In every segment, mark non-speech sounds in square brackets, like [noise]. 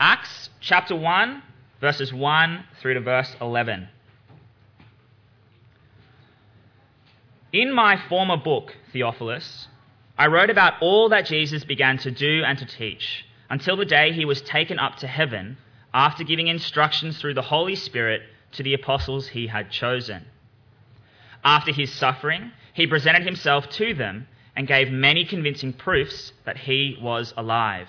Acts chapter 1, verses 1 through to verse 11. In my former book, Theophilus, I wrote about all that Jesus began to do and to teach until the day he was taken up to heaven after giving instructions through the Holy Spirit to the apostles he had chosen. After his suffering, he presented himself to them and gave many convincing proofs that he was alive.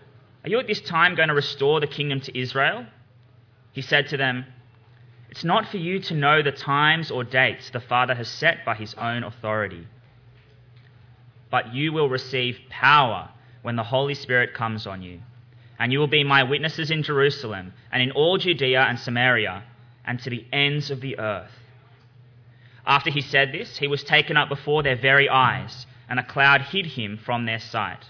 are you at this time going to restore the kingdom to Israel? He said to them, It's not for you to know the times or dates the Father has set by his own authority. But you will receive power when the Holy Spirit comes on you, and you will be my witnesses in Jerusalem and in all Judea and Samaria and to the ends of the earth. After he said this, he was taken up before their very eyes, and a cloud hid him from their sight.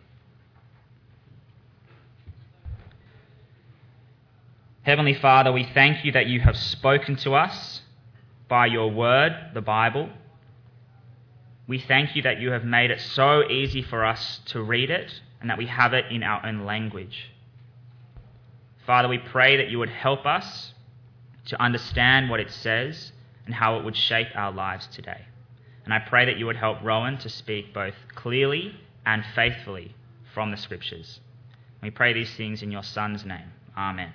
Heavenly Father, we thank you that you have spoken to us by your word, the Bible. We thank you that you have made it so easy for us to read it and that we have it in our own language. Father, we pray that you would help us to understand what it says and how it would shape our lives today. And I pray that you would help Rowan to speak both clearly and faithfully from the Scriptures. We pray these things in your Son's name. Amen.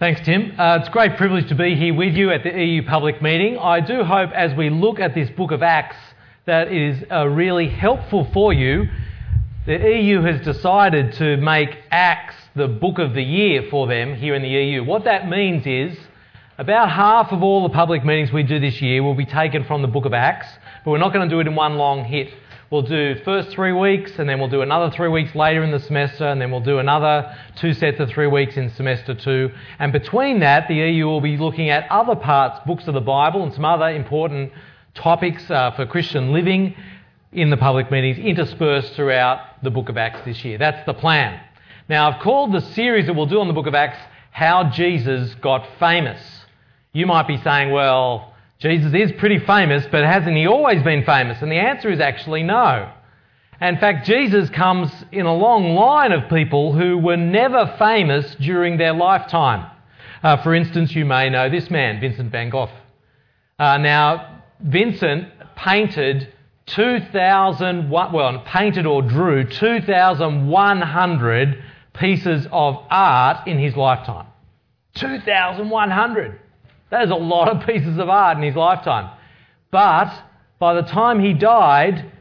Thanks, Tim. Uh, it's a great privilege to be here with you at the EU public meeting. I do hope as we look at this book of Acts that it is uh, really helpful for you. The EU has decided to make Acts the book of the year for them here in the EU. What that means is about half of all the public meetings we do this year will be taken from the book of Acts, but we're not going to do it in one long hit. We'll do first three weeks, and then we'll do another three weeks later in the semester, and then we'll do another two sets of three weeks in semester two. And between that, the EU will be looking at other parts, books of the Bible, and some other important topics uh, for Christian living in the public meetings interspersed throughout the book of Acts this year. That's the plan. Now, I've called the series that we'll do on the book of Acts How Jesus Got Famous. You might be saying, well, Jesus is pretty famous, but hasn't he always been famous? And the answer is actually no. In fact, Jesus comes in a long line of people who were never famous during their lifetime. Uh, for instance, you may know this man, Vincent van Gogh. Uh, now, Vincent painted 2,000, well, painted or drew 2,100 pieces of art in his lifetime. 2,100. That is a lot of pieces of art in his lifetime. But by the time he died,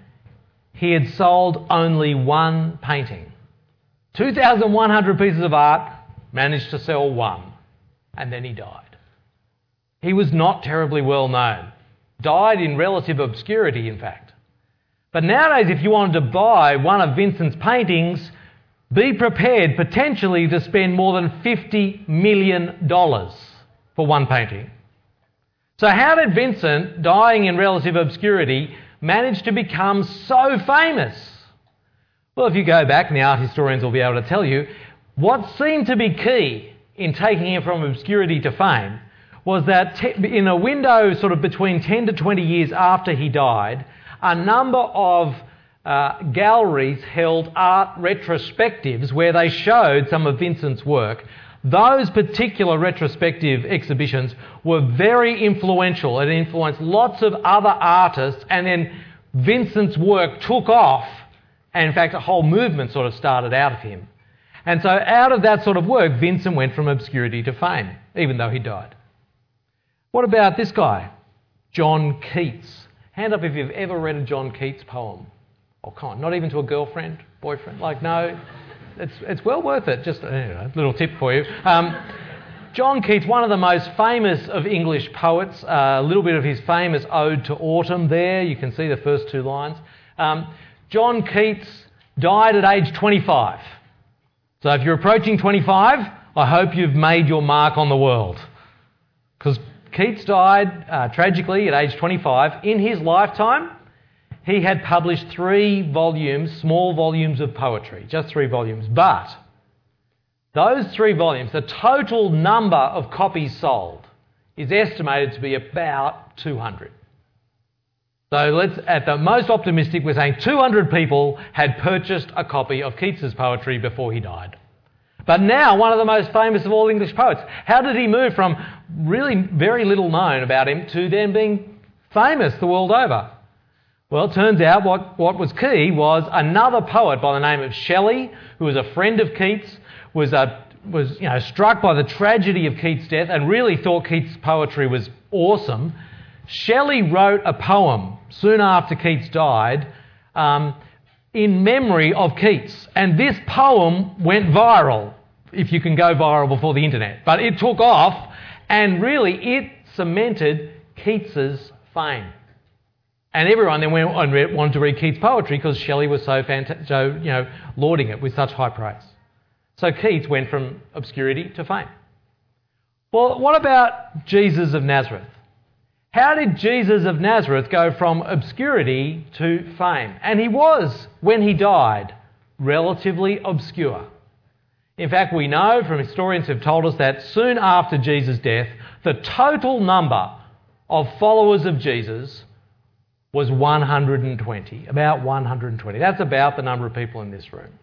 he had sold only one painting. 2,100 pieces of art, managed to sell one, and then he died. He was not terribly well known. Died in relative obscurity, in fact. But nowadays, if you wanted to buy one of Vincent's paintings, be prepared potentially to spend more than $50 million for one painting. So, how did Vincent, dying in relative obscurity, manage to become so famous? Well, if you go back, and the art historians will be able to tell you, what seemed to be key in taking him from obscurity to fame was that in a window sort of between 10 to 20 years after he died, a number of uh, galleries held art retrospectives where they showed some of Vincent's work those particular retrospective exhibitions were very influential. It influenced lots of other artists, and then Vincent's work took off, and in fact, a whole movement sort of started out of him. And so, out of that sort of work, Vincent went from obscurity to fame, even though he died. What about this guy, John Keats? Hand up if you've ever read a John Keats poem. Oh, come on, not even to a girlfriend, boyfriend. Like, no, it's, it's well worth it. Just a little tip for you. Um, John Keats, one of the most famous of English poets, uh, a little bit of his famous Ode to Autumn there. You can see the first two lines. Um, John Keats died at age 25. So if you're approaching 25, I hope you've made your mark on the world. Because Keats died uh, tragically at age 25. In his lifetime, he had published three volumes, small volumes of poetry, just three volumes. But those three volumes, the total number of copies sold is estimated to be about 200. So let's, at the most optimistic, we're saying 200 people had purchased a copy of Keats's poetry before he died. But now, one of the most famous of all English poets. How did he move from really very little known about him to then being famous the world over? Well, it turns out what, what was key was another poet by the name of Shelley, who was a friend of Keats, was, a, was you know, struck by the tragedy of Keats' death and really thought Keats' poetry was awesome Shelley wrote a poem soon after Keats died um, in memory of Keats. And this poem went viral, if you can go viral before the internet. But it took off and really it cemented Keats's fame. And everyone then went and wanted to read Keats' poetry because Shelley was so, fanta- so you know, lauding it with such high praise. So Keats went from obscurity to fame. Well, what about Jesus of Nazareth? How did Jesus of Nazareth go from obscurity to fame? And he was, when he died, relatively obscure. In fact, we know from historians who have told us that soon after Jesus' death, the total number of followers of Jesus was 120, about 120. That's about the number of people in this room.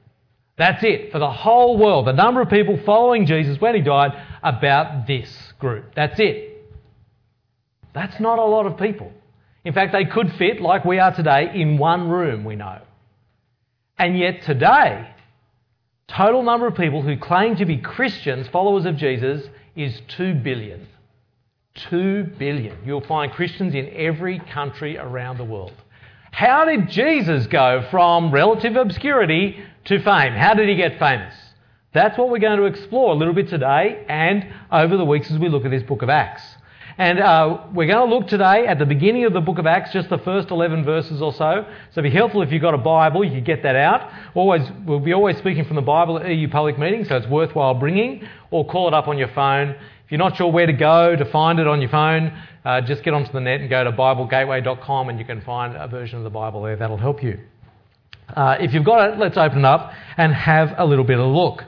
That's it for the whole world. The number of people following Jesus when he died, about this group. That's it. That's not a lot of people. In fact, they could fit, like we are today, in one room, we know. And yet today, total number of people who claim to be Christians, followers of Jesus, is 2 billion. 2 billion. You'll find Christians in every country around the world. How did Jesus go from relative obscurity to fame? How did he get famous? That's what we're going to explore a little bit today and over the weeks as we look at this book of Acts. And uh, we're going to look today at the beginning of the book of Acts, just the first 11 verses or so. So it'd be helpful if you've got a Bible, you could get that out. Always, we'll be always speaking from the Bible at EU public meetings, so it's worthwhile bringing, or call it up on your phone. If you're not sure where to go to find it on your phone, uh, just get onto the net and go to BibleGateway.com and you can find a version of the Bible there. That'll help you. Uh, if you've got it, let's open it up and have a little bit of a look.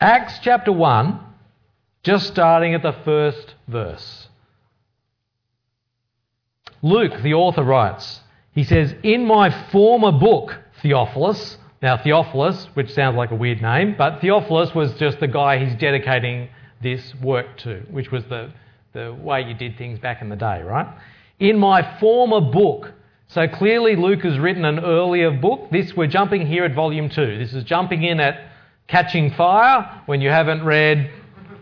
Acts chapter 1 just starting at the first verse. Luke, the author, writes, he says, In my former book, Theophilus, now Theophilus, which sounds like a weird name, but Theophilus was just the guy he's dedicating this work to, which was the, the way you did things back in the day, right? In my former book, so clearly Luke has written an earlier book. This we're jumping here at volume two. This is jumping in at Catching Fire when you haven't read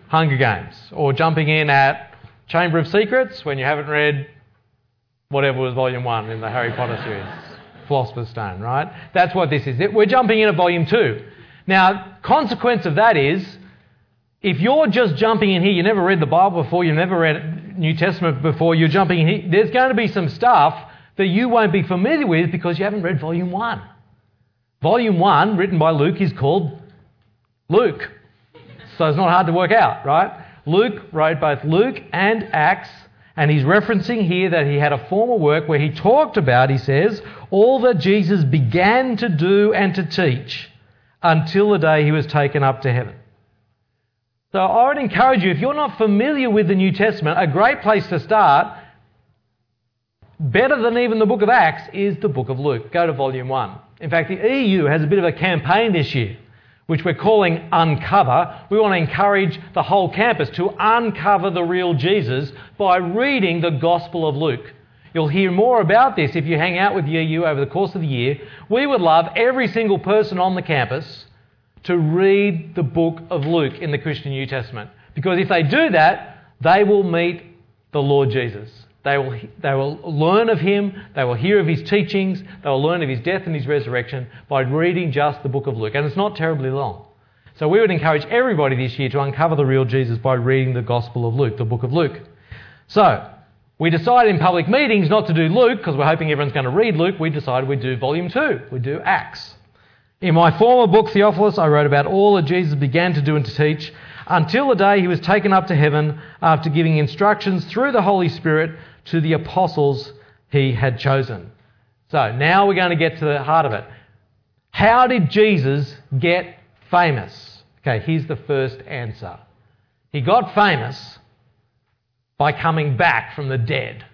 Hunger Games, or jumping in at Chamber of Secrets when you haven't read whatever was volume one in the Harry Potter series, Philosopher's Stone, right? That's what this is. We're jumping in at volume two. Now, consequence of that is, if you're just jumping in here, you never read the Bible before, you've never read New Testament before, you're jumping in here, there's going to be some stuff that you won't be familiar with because you haven't read volume one. Volume one, written by Luke, is called Luke. So it's not hard to work out, right? Luke wrote both Luke and Acts, and he's referencing here that he had a former work where he talked about, he says, all that Jesus began to do and to teach until the day he was taken up to heaven. So I would encourage you, if you're not familiar with the New Testament, a great place to start, better than even the book of Acts, is the book of Luke. Go to volume 1. In fact, the EU has a bit of a campaign this year which we're calling Uncover, we want to encourage the whole campus to uncover the real Jesus by reading the Gospel of Luke. You'll hear more about this if you hang out with the EU over the course of the year. We would love every single person on the campus to read the book of Luke in the Christian New Testament. Because if they do that, they will meet the Lord Jesus. They will, they will learn of him, they will hear of his teachings, they will learn of his death and his resurrection by reading just the book of Luke. And it's not terribly long. So we would encourage everybody this year to uncover the real Jesus by reading the Gospel of Luke, the book of Luke. So, we decided in public meetings not to do Luke because we're hoping everyone's going to read Luke. We decided we'd do volume 2, we'd do Acts. In my former book, Theophilus, I wrote about all that Jesus began to do and to teach until the day he was taken up to heaven after giving instructions through the Holy Spirit to the apostles he had chosen. So now we're going to get to the heart of it. How did Jesus get famous? Okay, here's the first answer. He got famous by coming back from the dead.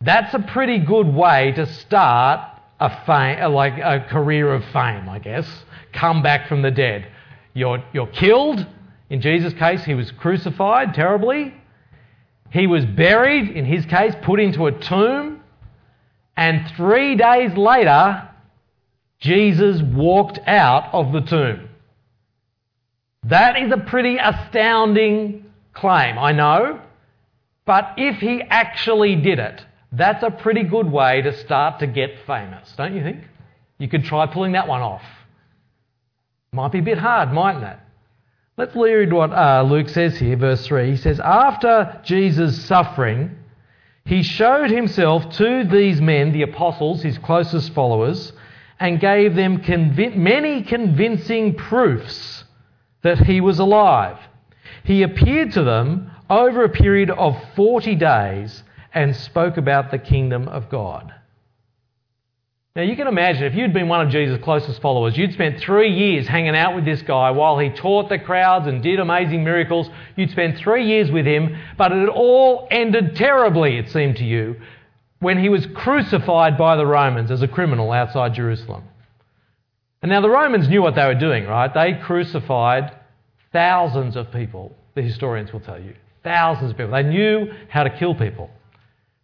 That's a pretty good way to start a fame, like a career of fame, I guess. Come back from the dead. You're, you're killed. In Jesus' case, he was crucified terribly. He was buried, in his case, put into a tomb. And three days later, Jesus walked out of the tomb. That is a pretty astounding claim, I know. But if he actually did it, that's a pretty good way to start to get famous, don't you think? You could try pulling that one off. Might be a bit hard, mightn't it? Let's read what uh, Luke says here, verse 3. He says, After Jesus' suffering, he showed himself to these men, the apostles, his closest followers, and gave them convi- many convincing proofs that he was alive. He appeared to them over a period of 40 days and spoke about the kingdom of God. Now, you can imagine if you'd been one of Jesus' closest followers, you'd spent three years hanging out with this guy while he taught the crowds and did amazing miracles. You'd spent three years with him, but it all ended terribly, it seemed to you, when he was crucified by the Romans as a criminal outside Jerusalem. And now the Romans knew what they were doing, right? They crucified thousands of people, the historians will tell you. Thousands of people. They knew how to kill people.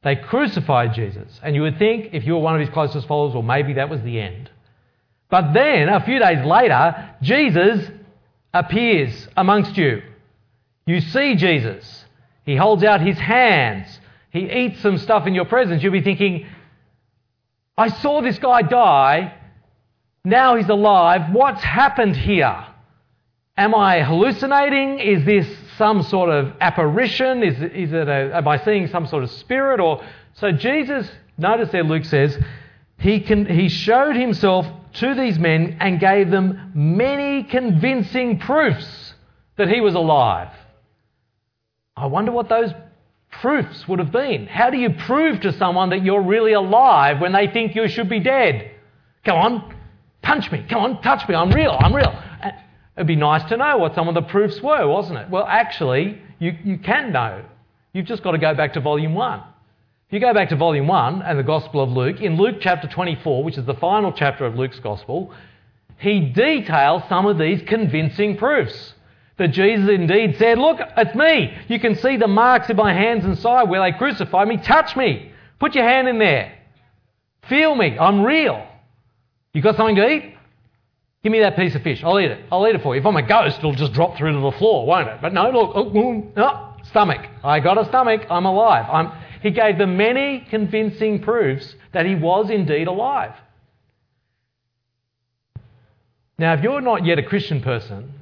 They crucified Jesus. And you would think, if you were one of his closest followers, well, maybe that was the end. But then, a few days later, Jesus appears amongst you. You see Jesus. He holds out his hands. He eats some stuff in your presence. You'll be thinking, I saw this guy die. Now he's alive. What's happened here? Am I hallucinating? Is this some sort of apparition? Is, is it a, am I seeing some sort of spirit? Or so Jesus, notice there Luke says, he, can, he showed himself to these men and gave them many convincing proofs that he was alive. I wonder what those proofs would have been. How do you prove to someone that you're really alive when they think you should be dead? Come on, punch me. Come on, touch me. I'm real. I'm real. It'd be nice to know what some of the proofs were, wasn't it? Well, actually, you, you can know. You've just got to go back to volume 1. If you go back to volume 1 and the Gospel of Luke, in Luke chapter 24, which is the final chapter of Luke's Gospel, he details some of these convincing proofs. That Jesus indeed said, Look, it's me. You can see the marks in my hands and side where they crucified me. Touch me. Put your hand in there. Feel me. I'm real. You got something to eat? Give me that piece of fish. I'll eat it. I'll eat it for you. If I'm a ghost, it'll just drop through to the floor, won't it? But no, look. Oh, oh, stomach. I got a stomach. I'm alive. I'm... He gave them many convincing proofs that he was indeed alive. Now, if you're not yet a Christian person,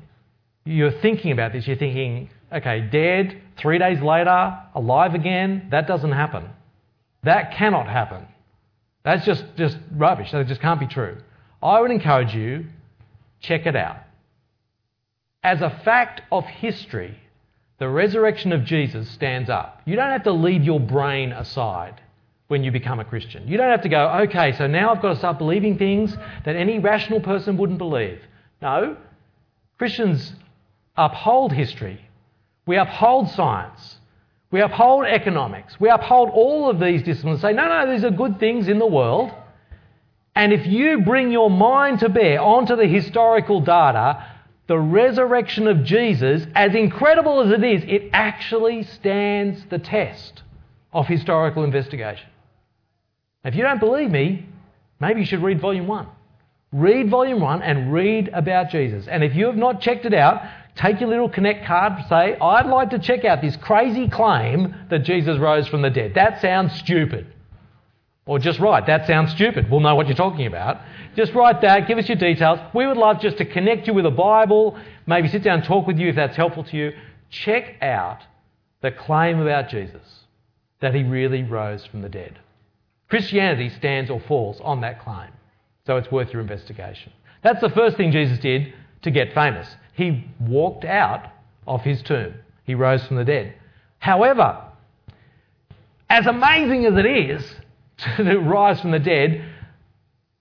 you're thinking about this. You're thinking, okay, dead, three days later, alive again. That doesn't happen. That cannot happen. That's just, just rubbish. That just can't be true. I would encourage you Check it out. As a fact of history, the resurrection of Jesus stands up. You don't have to leave your brain aside when you become a Christian. You don't have to go, okay, so now I've got to start believing things that any rational person wouldn't believe. No. Christians uphold history. We uphold science. We uphold economics. We uphold all of these disciplines. Say, no, no, these are good things in the world. And if you bring your mind to bear onto the historical data, the resurrection of Jesus, as incredible as it is, it actually stands the test of historical investigation. If you don't believe me, maybe you should read volume one. read volume one and read about Jesus. And if you have not checked it out, take your little Connect card, and say, I'd like to check out this crazy claim that Jesus rose from the dead. That sounds stupid. Or just write, that sounds stupid. We'll know what you're talking about. Just write that, give us your details. We would love just to connect you with a Bible, maybe sit down and talk with you if that's helpful to you. Check out the claim about Jesus that he really rose from the dead. Christianity stands or falls on that claim. So it's worth your investigation. That's the first thing Jesus did to get famous. He walked out of his tomb, he rose from the dead. However, as amazing as it is [laughs] to rise from the dead,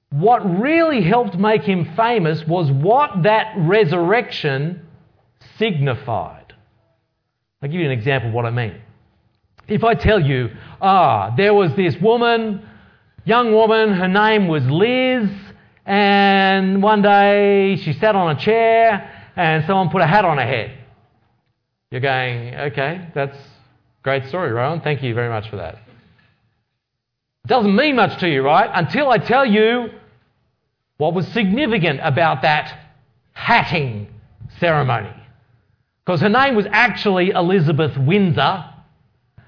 what really helped make him famous was what that resurrection signified. I'll give you an example of what I mean. If I tell you, ah, there was this woman, young woman, her name was Liz, and one day she sat on a chair and someone put a hat on her head. You're going, okay, that's a great story, Rowan. Thank you very much for that. Doesn't mean much to you, right? Until I tell you what was significant about that hatting ceremony. Because her name was actually Elizabeth Windsor,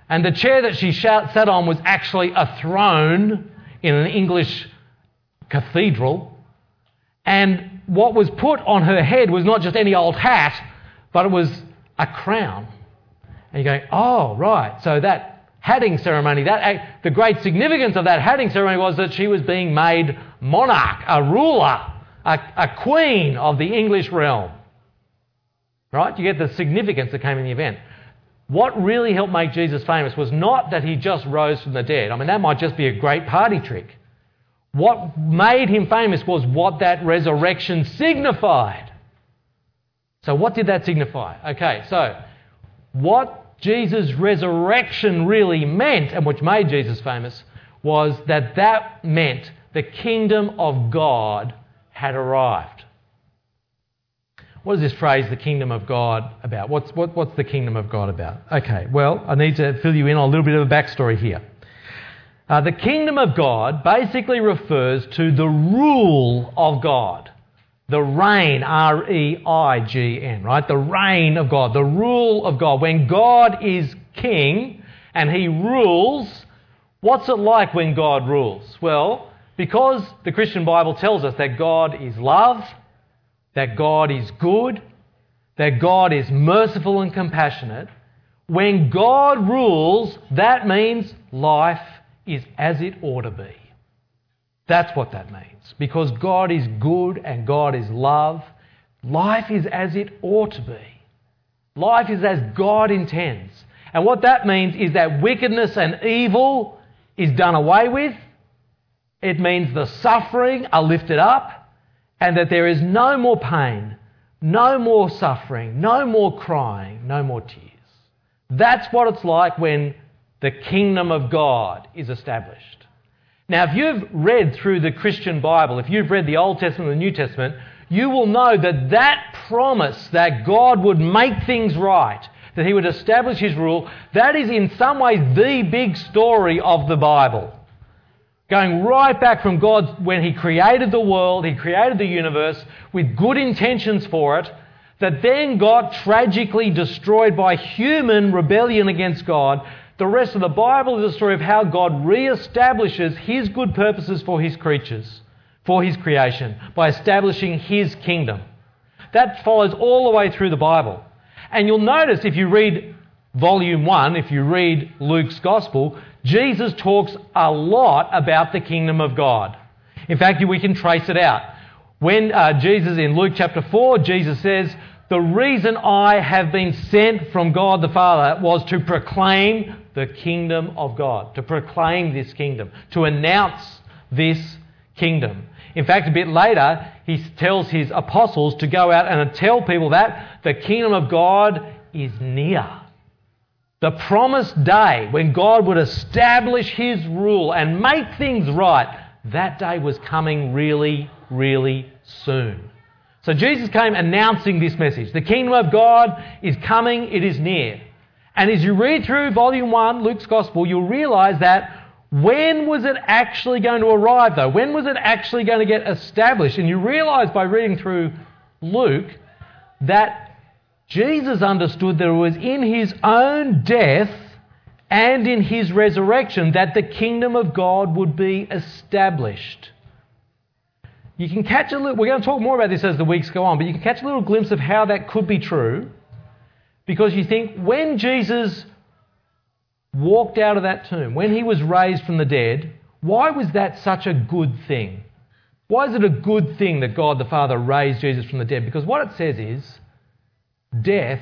and the chair that she sat on was actually a throne in an English cathedral. And what was put on her head was not just any old hat, but it was a crown. And you're going, oh, right. So that hatting ceremony, that, the great significance of that hatting ceremony was that she was being made monarch, a ruler, a, a queen of the English realm. Right? You get the significance that came in the event. What really helped make Jesus famous was not that he just rose from the dead. I mean, that might just be a great party trick. What made him famous was what that resurrection signified. So, what did that signify? Okay, so what Jesus' resurrection really meant, and which made Jesus famous, was that that meant the kingdom of God had arrived. What is this phrase, the kingdom of God, about? What's, what, what's the kingdom of God about? Okay, well, I need to fill you in on a little bit of a backstory here. Uh, the kingdom of God basically refers to the rule of God. The reign, R E I G N, right? The reign of God, the rule of God. When God is king and he rules, what's it like when God rules? Well, because the Christian Bible tells us that God is love, that God is good, that God is merciful and compassionate, when God rules, that means life is as it ought to be. That's what that means. Because God is good and God is love, life is as it ought to be. Life is as God intends. And what that means is that wickedness and evil is done away with. It means the suffering are lifted up and that there is no more pain, no more suffering, no more crying, no more tears. That's what it's like when the kingdom of God is established. Now, if you've read through the Christian Bible, if you've read the Old Testament and the New Testament, you will know that that promise that God would make things right, that He would establish His rule, that is in some ways the big story of the Bible. Going right back from God when He created the world, He created the universe with good intentions for it, that then got tragically destroyed by human rebellion against God. The rest of the Bible is a story of how God re-establishes His good purposes for His creatures, for His creation, by establishing His kingdom. That follows all the way through the Bible. And you'll notice if you read volume 1, if you read Luke's Gospel, Jesus talks a lot about the kingdom of God. In fact, we can trace it out. When uh, Jesus, in Luke chapter 4, Jesus says, The reason I have been sent from God the Father was to proclaim the kingdom of God, to proclaim this kingdom, to announce this kingdom. In fact, a bit later, he tells his apostles to go out and tell people that the kingdom of God is near. The promised day when God would establish His rule and make things right, that day was coming really, really soon. So Jesus came announcing this message. The kingdom of God is coming, it is near. And as you read through volume 1, Luke's Gospel, you'll realize that When was it actually going to arrive, though? When was it actually going to get established? And you realize by reading through Luke that Jesus understood that it was in his own death and in his resurrection that the kingdom of God would be established. You can catch a little, we're going to talk more about this as the weeks go on, but you can catch a little glimpse of how that could be true because you think when Jesus walked out of that tomb, when he was raised from the dead, why was that such a good thing? Why is it a good thing that God the Father raised Jesus from the dead? Because what it says is death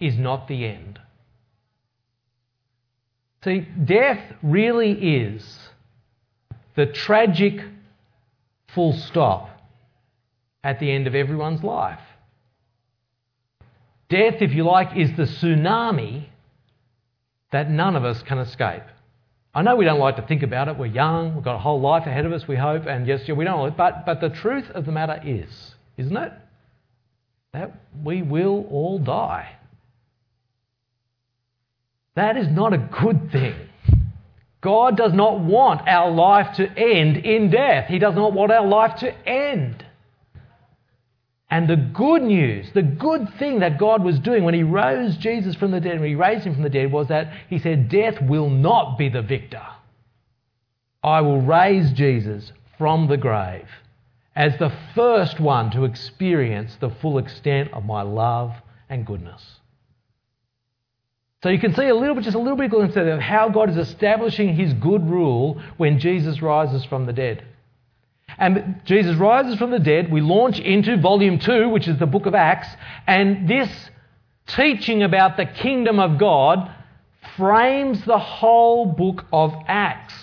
is not the end. See, death really is the tragic full stop at the end of everyone's life. Death, if you like, is the tsunami that none of us can escape. I know we don't like to think about it. We're young, we've got a whole life ahead of us, we hope, and yes, we don't. But, but the truth of the matter is, isn't it? That we will all die. That is not a good thing. God does not want our life to end in death. He does not want our life to end. And the good news, the good thing that God was doing when He rose Jesus from the dead, when He raised Him from the dead, was that He said, Death will not be the victor. I will raise Jesus from the grave as the first one to experience the full extent of my love and goodness. So you can see a little bit, just a little bit glimpse of how God is establishing his good rule when Jesus rises from the dead. And Jesus rises from the dead. We launch into volume two, which is the book of Acts. And this teaching about the kingdom of God frames the whole book of Acts.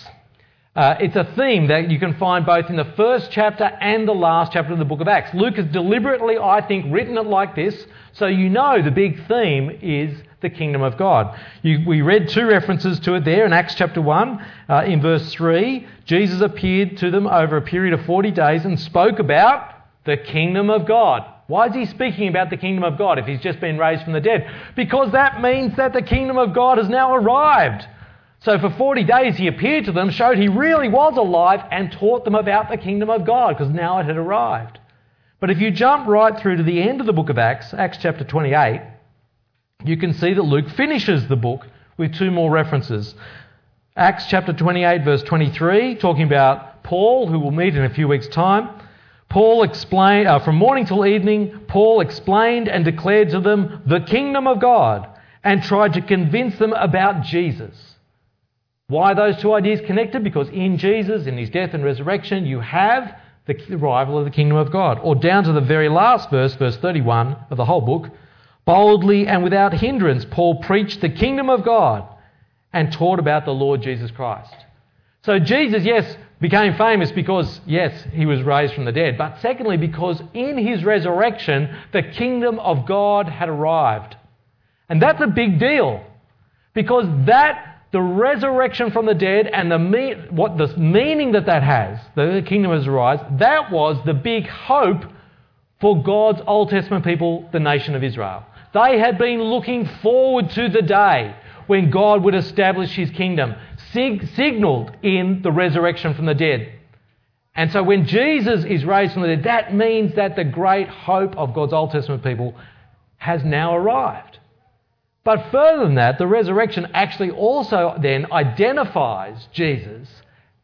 Uh, it's a theme that you can find both in the first chapter and the last chapter of the book of Acts. Luke has deliberately, I think, written it like this so you know the big theme is the kingdom of God. You, we read two references to it there in Acts chapter 1. Uh, in verse 3, Jesus appeared to them over a period of 40 days and spoke about the kingdom of God. Why is he speaking about the kingdom of God if he's just been raised from the dead? Because that means that the kingdom of God has now arrived. So for 40 days he appeared to them, showed he really was alive, and taught them about the kingdom of God because now it had arrived. But if you jump right through to the end of the book of Acts, Acts chapter 28, you can see that Luke finishes the book with two more references. Acts chapter 28, verse 23, talking about Paul, who we'll meet in a few weeks' time. Paul explained, uh, from morning till evening, Paul explained and declared to them the kingdom of God and tried to convince them about Jesus. Why those two ideas connected? Because in Jesus, in his death and resurrection, you have the arrival of the kingdom of God. Or down to the very last verse, verse 31 of the whole book, Boldly and without hindrance, Paul preached the kingdom of God and taught about the Lord Jesus Christ. So Jesus, yes, became famous because, yes, he was raised from the dead, but secondly, because in his resurrection, the kingdom of God had arrived. And that's a big deal because that, the resurrection from the dead and the, what the meaning that that has, the kingdom has arrived, that was the big hope for God's Old Testament people, the nation of Israel. They had been looking forward to the day when God would establish his kingdom, sig- signalled in the resurrection from the dead. And so when Jesus is raised from the dead, that means that the great hope of God's Old Testament people has now arrived. But further than that, the resurrection actually also then identifies Jesus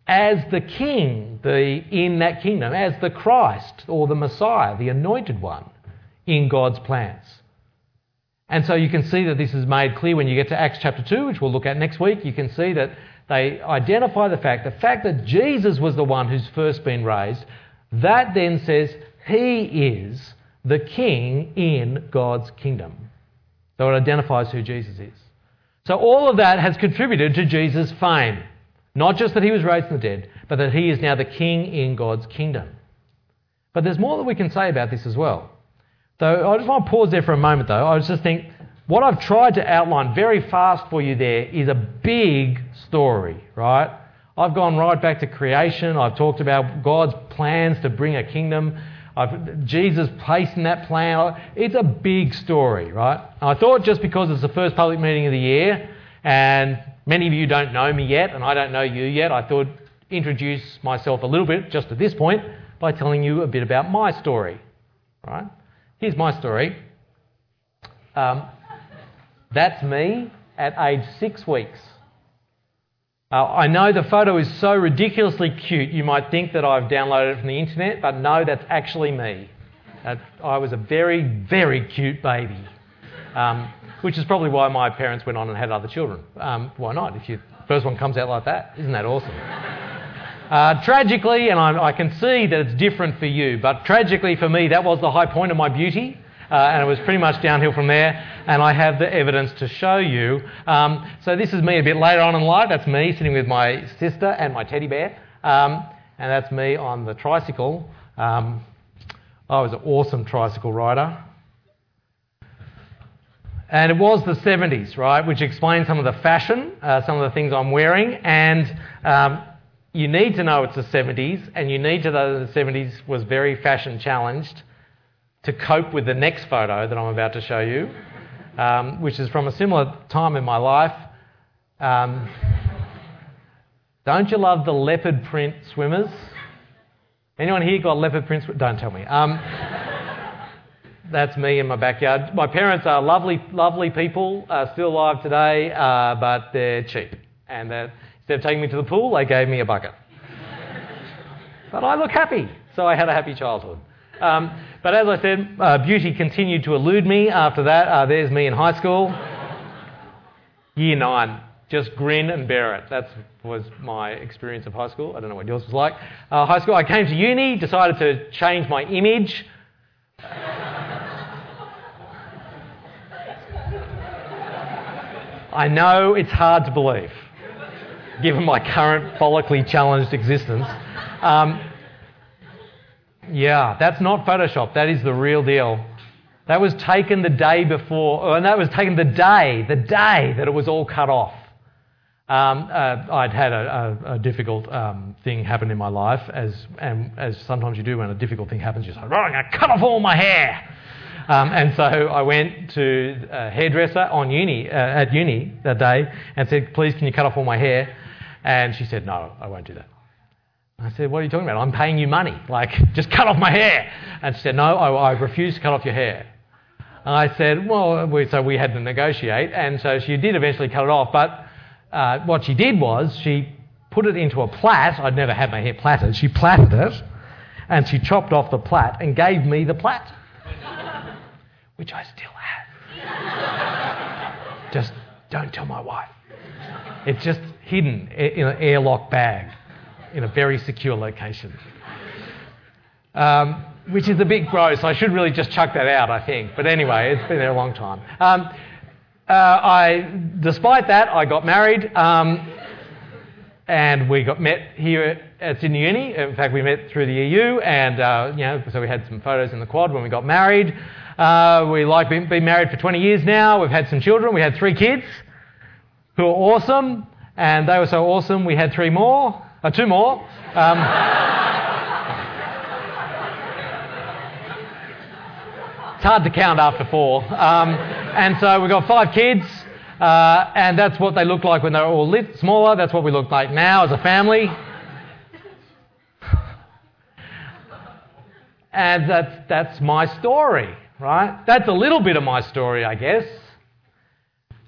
as the king the, in that kingdom, as the Christ or the Messiah, the anointed one in God's plans. And so you can see that this is made clear when you get to Acts chapter 2, which we'll look at next week. You can see that they identify the fact, the fact that Jesus was the one who's first been raised, that then says he is the king in God's kingdom. So it identifies who Jesus is. So all of that has contributed to Jesus' fame. Not just that he was raised from the dead, but that he is now the king in God's kingdom. But there's more that we can say about this as well. So I just want to pause there for a moment though. I just think what I've tried to outline very fast for you there is a big story, right? I've gone right back to creation. I've talked about God's plans to bring a kingdom. I've, Jesus placed in that plan. It's a big story, right? And I thought just because it's the first public meeting of the year and Many of you don't know me yet, and I don't know you yet. I thought introduce myself a little bit just at this point by telling you a bit about my story. Right? Here's my story. Um, that's me at age six weeks. Uh, I know the photo is so ridiculously cute, you might think that I've downloaded it from the internet, but no, that's actually me. I was a very, very cute baby, um, which is probably why my parents went on and had other children. Um, why not? If your first one comes out like that, isn't that awesome? Uh, tragically, and I, I, can see that it's different for you, but tragically for me, that was the high point of my beauty. Uh, and it was pretty much downhill from there. And I have the evidence to show you. Um, so this is me a bit later on in life. That's me sitting with my sister and my teddy bear. Um, and that's me on the tricycle. Um, I was an awesome tricycle rider. And it was the 70s, right, which explains some of the fashion, uh, some of the things I'm wearing. And um, you need to know it's the 70s, and you need to know the 70s was very fashion challenged to cope with the next photo that I'm about to show you, um, which is from a similar time in my life. Um, don't you love the leopard print swimmers? Anyone here got leopard print? Don't tell me. Um, that's me in my backyard. My parents are lovely, lovely people, uh, still alive today, uh, but they're cheap. And uh, instead of taking me to the pool, they gave me a bucket. but I look happy, so I had a happy childhood. Um, but as I said, uh, beauty continued to elude me after that. Uh, there's me in high school. Year nine. Just grin and bear it. That was my experience of high school. I don't know what yours was like. Uh, high school, I came to uni, decided to change my image. I know it's hard to believe, given my current follically challenged existence. Um, yeah, that's not Photoshop. That is the real deal. That was taken the day before, and that was taken the day, the day that it was all cut off. Um, uh, I'd had a, a, a difficult um, thing happen in my life, as, and, as sometimes you do when a difficult thing happens, you're like, oh, I'm going to cut off all my hair. Um, and so I went to a hairdresser on uni, uh, at uni that day and said, please, can you cut off all my hair? And she said, no, I won't do that. I said, What are you talking about? I'm paying you money. Like, [laughs] just cut off my hair. And she said, No, I, I refuse to cut off your hair. And I said, Well, we, so we had to negotiate. And so she did eventually cut it off. But uh, what she did was she put it into a plait. I'd never had my hair plaited. She plaited it and she chopped off the plait and gave me the plait, [laughs] which I still have. [laughs] just don't tell my wife. It's just hidden in an airlock bag in a very secure location. Um, which is a bit gross. I should really just chuck that out, I think. But anyway, it's been there a long time. Um, uh, I, despite that, I got married, um, and we got met here at Sydney Uni. In fact, we met through the EU, and uh, you know, so we had some photos in the quad when we got married. Uh, we like being, been married for 20 years now. We've had some children. We had three kids who are awesome, and they were so awesome. We had three more. Uh, two more. Um, [laughs] it's hard to count after four. Um, and so we've got five kids, uh, and that's what they looked like when they were all lit, smaller. That's what we look like now as a family. [sighs] And that's, that's my story, right? That's a little bit of my story, I guess.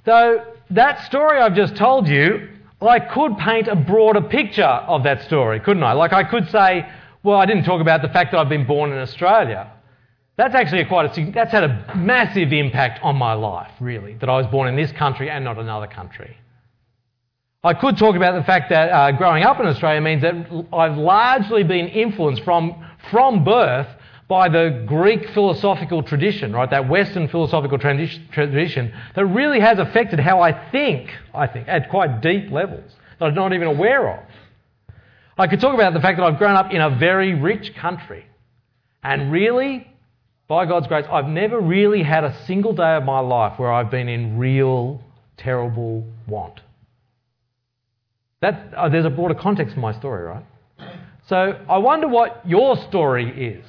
So, that story I've just told you well, I could paint a broader picture of that story, couldn't I? Like I could say, well, I didn't talk about the fact that I've been born in Australia. That's actually quite a, that's had a massive impact on my life, really, that I was born in this country and not another country. I could talk about the fact that uh, growing up in Australia means that I've largely been influenced from, from birth by the Greek philosophical tradition, right? That Western philosophical tradition that really has affected how I think, I think, at quite deep levels that I'm not even aware of. I could talk about the fact that I've grown up in a very rich country. And really, by God's grace, I've never really had a single day of my life where I've been in real, terrible want. That, uh, there's a broader context to my story, right? So I wonder what your story is.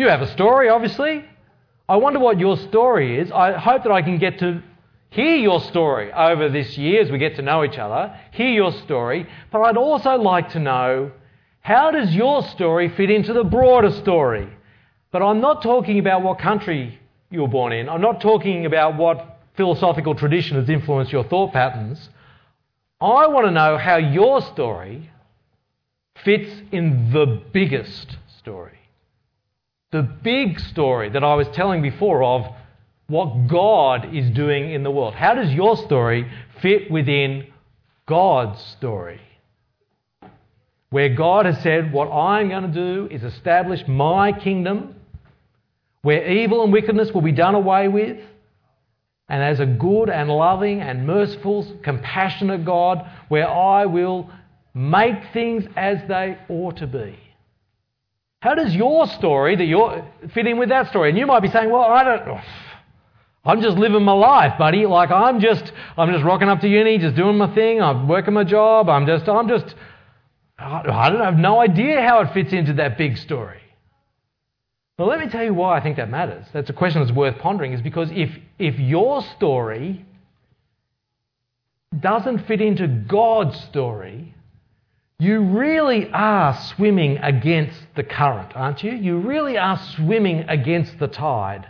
You have a story, obviously. I wonder what your story is. I hope that I can get to hear your story over this year as we get to know each other, hear your story, but I'd also like to know how does your story fit into the broader story? But I'm not talking about what country you were born in. I'm not talking about what philosophical tradition has influenced your thought patterns. I want to know how your story fits in the biggest story. The big story that I was telling before of what God is doing in the world. How does your story fit within God's story? Where God has said, What I'm going to do is establish my kingdom, where evil and wickedness will be done away with, and as a good and loving and merciful, compassionate God, where I will make things as they ought to be. How does your story that you're fit in with that story? And you might be saying, "Well, I don't. I'm just living my life, buddy. Like I'm just, I'm just rocking up to uni, just doing my thing. I'm working my job. I'm just, I'm just. I don't have no idea how it fits into that big story. But let me tell you why I think that matters. That's a question that's worth pondering. Is because if if your story doesn't fit into God's story, you really are swimming against the current, aren't you? You really are swimming against the tide.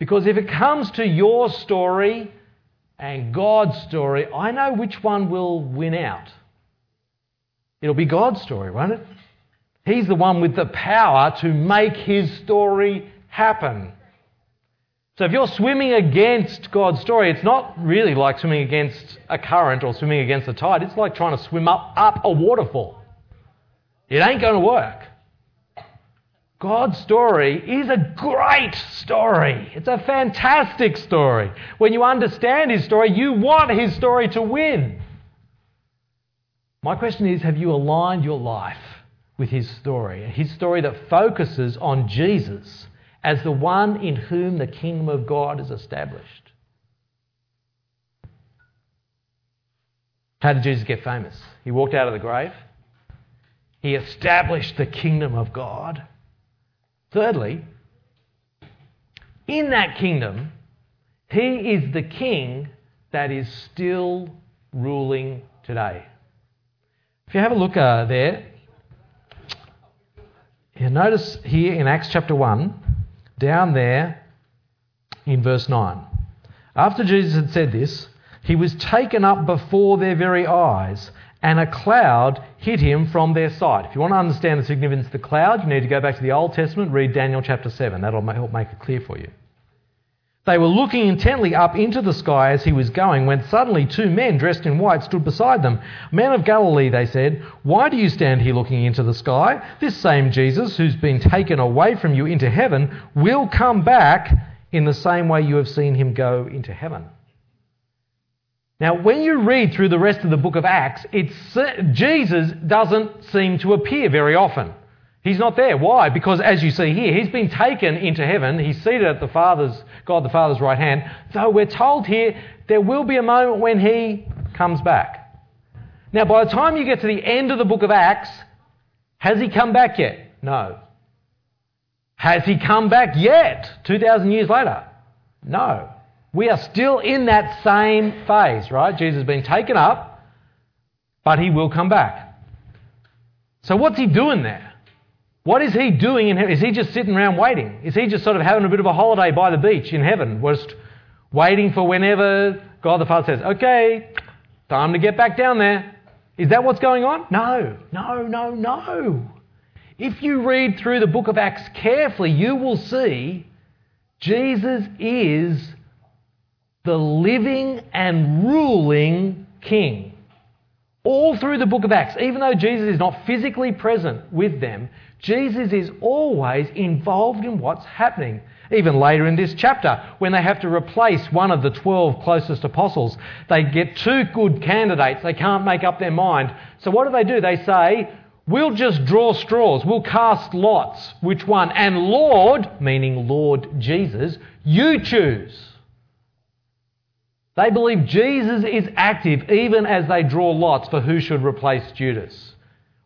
Because if it comes to your story and God's story, I know which one will win out. It'll be God's story, won't it? He's the one with the power to make his story happen. So if you're swimming against God's story, it's not really like swimming against a current or swimming against the tide. It's like trying to swim up, up a waterfall. It ain't going to work. God's story is a great story. It's a fantastic story. When you understand His story, you want His story to win. My question is have you aligned your life with His story? His story that focuses on Jesus as the one in whom the kingdom of God is established. How did Jesus get famous? He walked out of the grave. He established the kingdom of God. Thirdly, in that kingdom, he is the king that is still ruling today. If you have a look uh, there, you notice here in Acts chapter 1, down there in verse 9. After Jesus had said this, he was taken up before their very eyes, and a cloud hid him from their sight. If you want to understand the significance of the cloud, you need to go back to the Old Testament, read Daniel chapter 7. That'll help make it clear for you. They were looking intently up into the sky as he was going when suddenly two men dressed in white stood beside them. Men of Galilee, they said, why do you stand here looking into the sky? This same Jesus, who's been taken away from you into heaven, will come back in the same way you have seen him go into heaven. Now, when you read through the rest of the book of Acts, Jesus doesn't seem to appear very often. He's not there. Why? Because as you see here, he's been taken into heaven. He's seated at the Father's, God the Father's right hand. Though we're told here there will be a moment when he comes back. Now, by the time you get to the end of the book of Acts, has he come back yet? No. Has he come back yet? 2,000 years later? No. We are still in that same phase, right? Jesus has been taken up, but he will come back. So, what's he doing there? What is he doing in heaven? Is he just sitting around waiting? Is he just sort of having a bit of a holiday by the beach in heaven, just waiting for whenever God the Father says, okay, time to get back down there? Is that what's going on? No, no, no, no. If you read through the book of Acts carefully, you will see Jesus is the living and ruling King. All through the book of Acts, even though Jesus is not physically present with them, Jesus is always involved in what's happening. Even later in this chapter, when they have to replace one of the 12 closest apostles, they get two good candidates. They can't make up their mind. So what do they do? They say, We'll just draw straws. We'll cast lots. Which one? And Lord, meaning Lord Jesus, you choose. They believe Jesus is active even as they draw lots for who should replace Judas.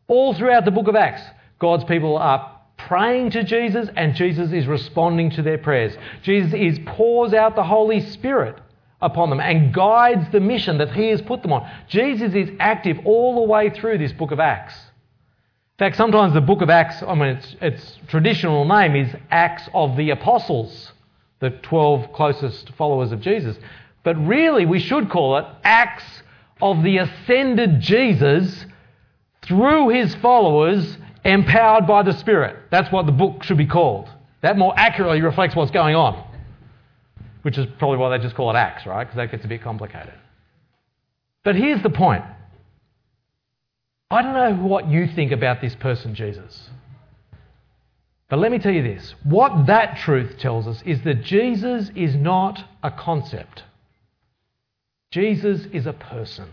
All throughout the book of Acts, God's people are praying to Jesus and Jesus is responding to their prayers. Jesus is pours out the Holy Spirit upon them and guides the mission that he has put them on. Jesus is active all the way through this book of Acts. In fact, sometimes the book of Acts, I mean, its, its traditional name is Acts of the Apostles, the 12 closest followers of Jesus. But really, we should call it Acts of the Ascended Jesus through his followers, empowered by the Spirit. That's what the book should be called. That more accurately reflects what's going on which is probably why they just call it Acts, right? Because that gets a bit complicated. But here's the point I don't know what you think about this person, Jesus. But let me tell you this what that truth tells us is that Jesus is not a concept, Jesus is a person.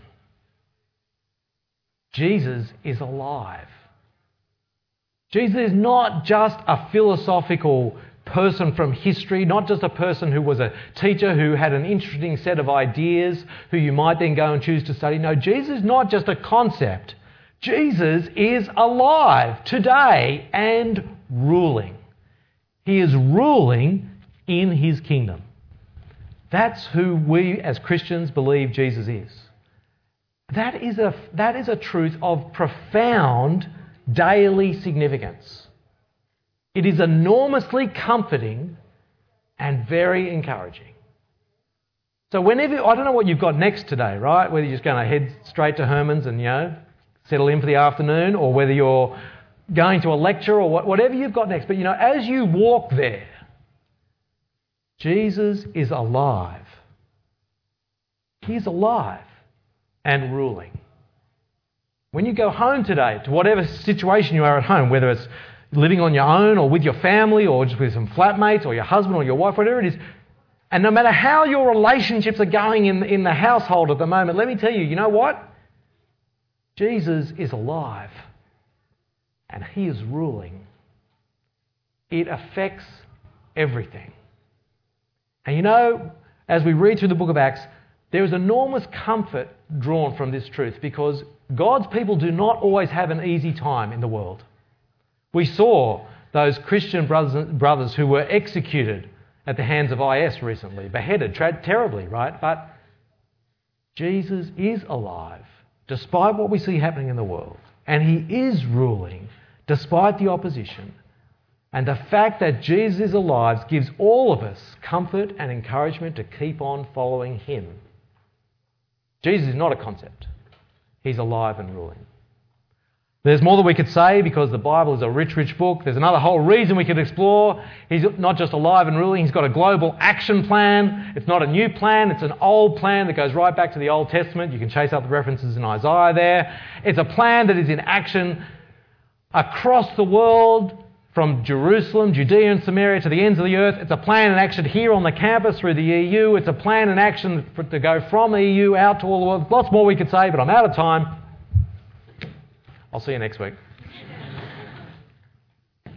Jesus is alive. Jesus is not just a philosophical person from history, not just a person who was a teacher who had an interesting set of ideas who you might then go and choose to study. No, Jesus is not just a concept. Jesus is alive today and ruling. He is ruling in his kingdom. That's who we as Christians believe Jesus is. That is a, that is a truth of profound daily significance. It is enormously comforting and very encouraging. So whenever I don't know what you've got next today, right? Whether you're just going to head straight to Hermann's and you know settle in for the afternoon, or whether you're going to a lecture or whatever you've got next. But you know, as you walk there, Jesus is alive. He's alive and ruling. When you go home today, to whatever situation you are at home, whether it's living on your own or with your family or just with some flatmates or your husband or your wife, whatever it is. And no matter how your relationships are going in, in the household at the moment, let me tell you, you know what? Jesus is alive and he is ruling. It affects everything. And you know, as we read through the book of Acts, there is enormous comfort drawn from this truth because God's people do not always have an easy time in the world. We saw those Christian brothers, who were executed at the hands of IS recently, beheaded tra- terribly, right? But Jesus is alive, despite what we see happening in the world. And he is ruling, despite the opposition. And the fact that Jesus is alive gives all of us comfort and encouragement to keep on following him. Jesus is not a concept, he's alive and ruling. There's more that we could say because the Bible is a rich, rich book. There's another whole reason we could explore. He's not just alive and ruling, he's got a global action plan. It's not a new plan, it's an old plan that goes right back to the Old Testament. You can chase up the references in Isaiah there. It's a plan that is in action across the world from Jerusalem, Judea, and Samaria to the ends of the earth. It's a plan in action here on the campus through the EU. It's a plan in action to go from the EU out to all the world. Lots more we could say, but I'm out of time. I'll see you next week.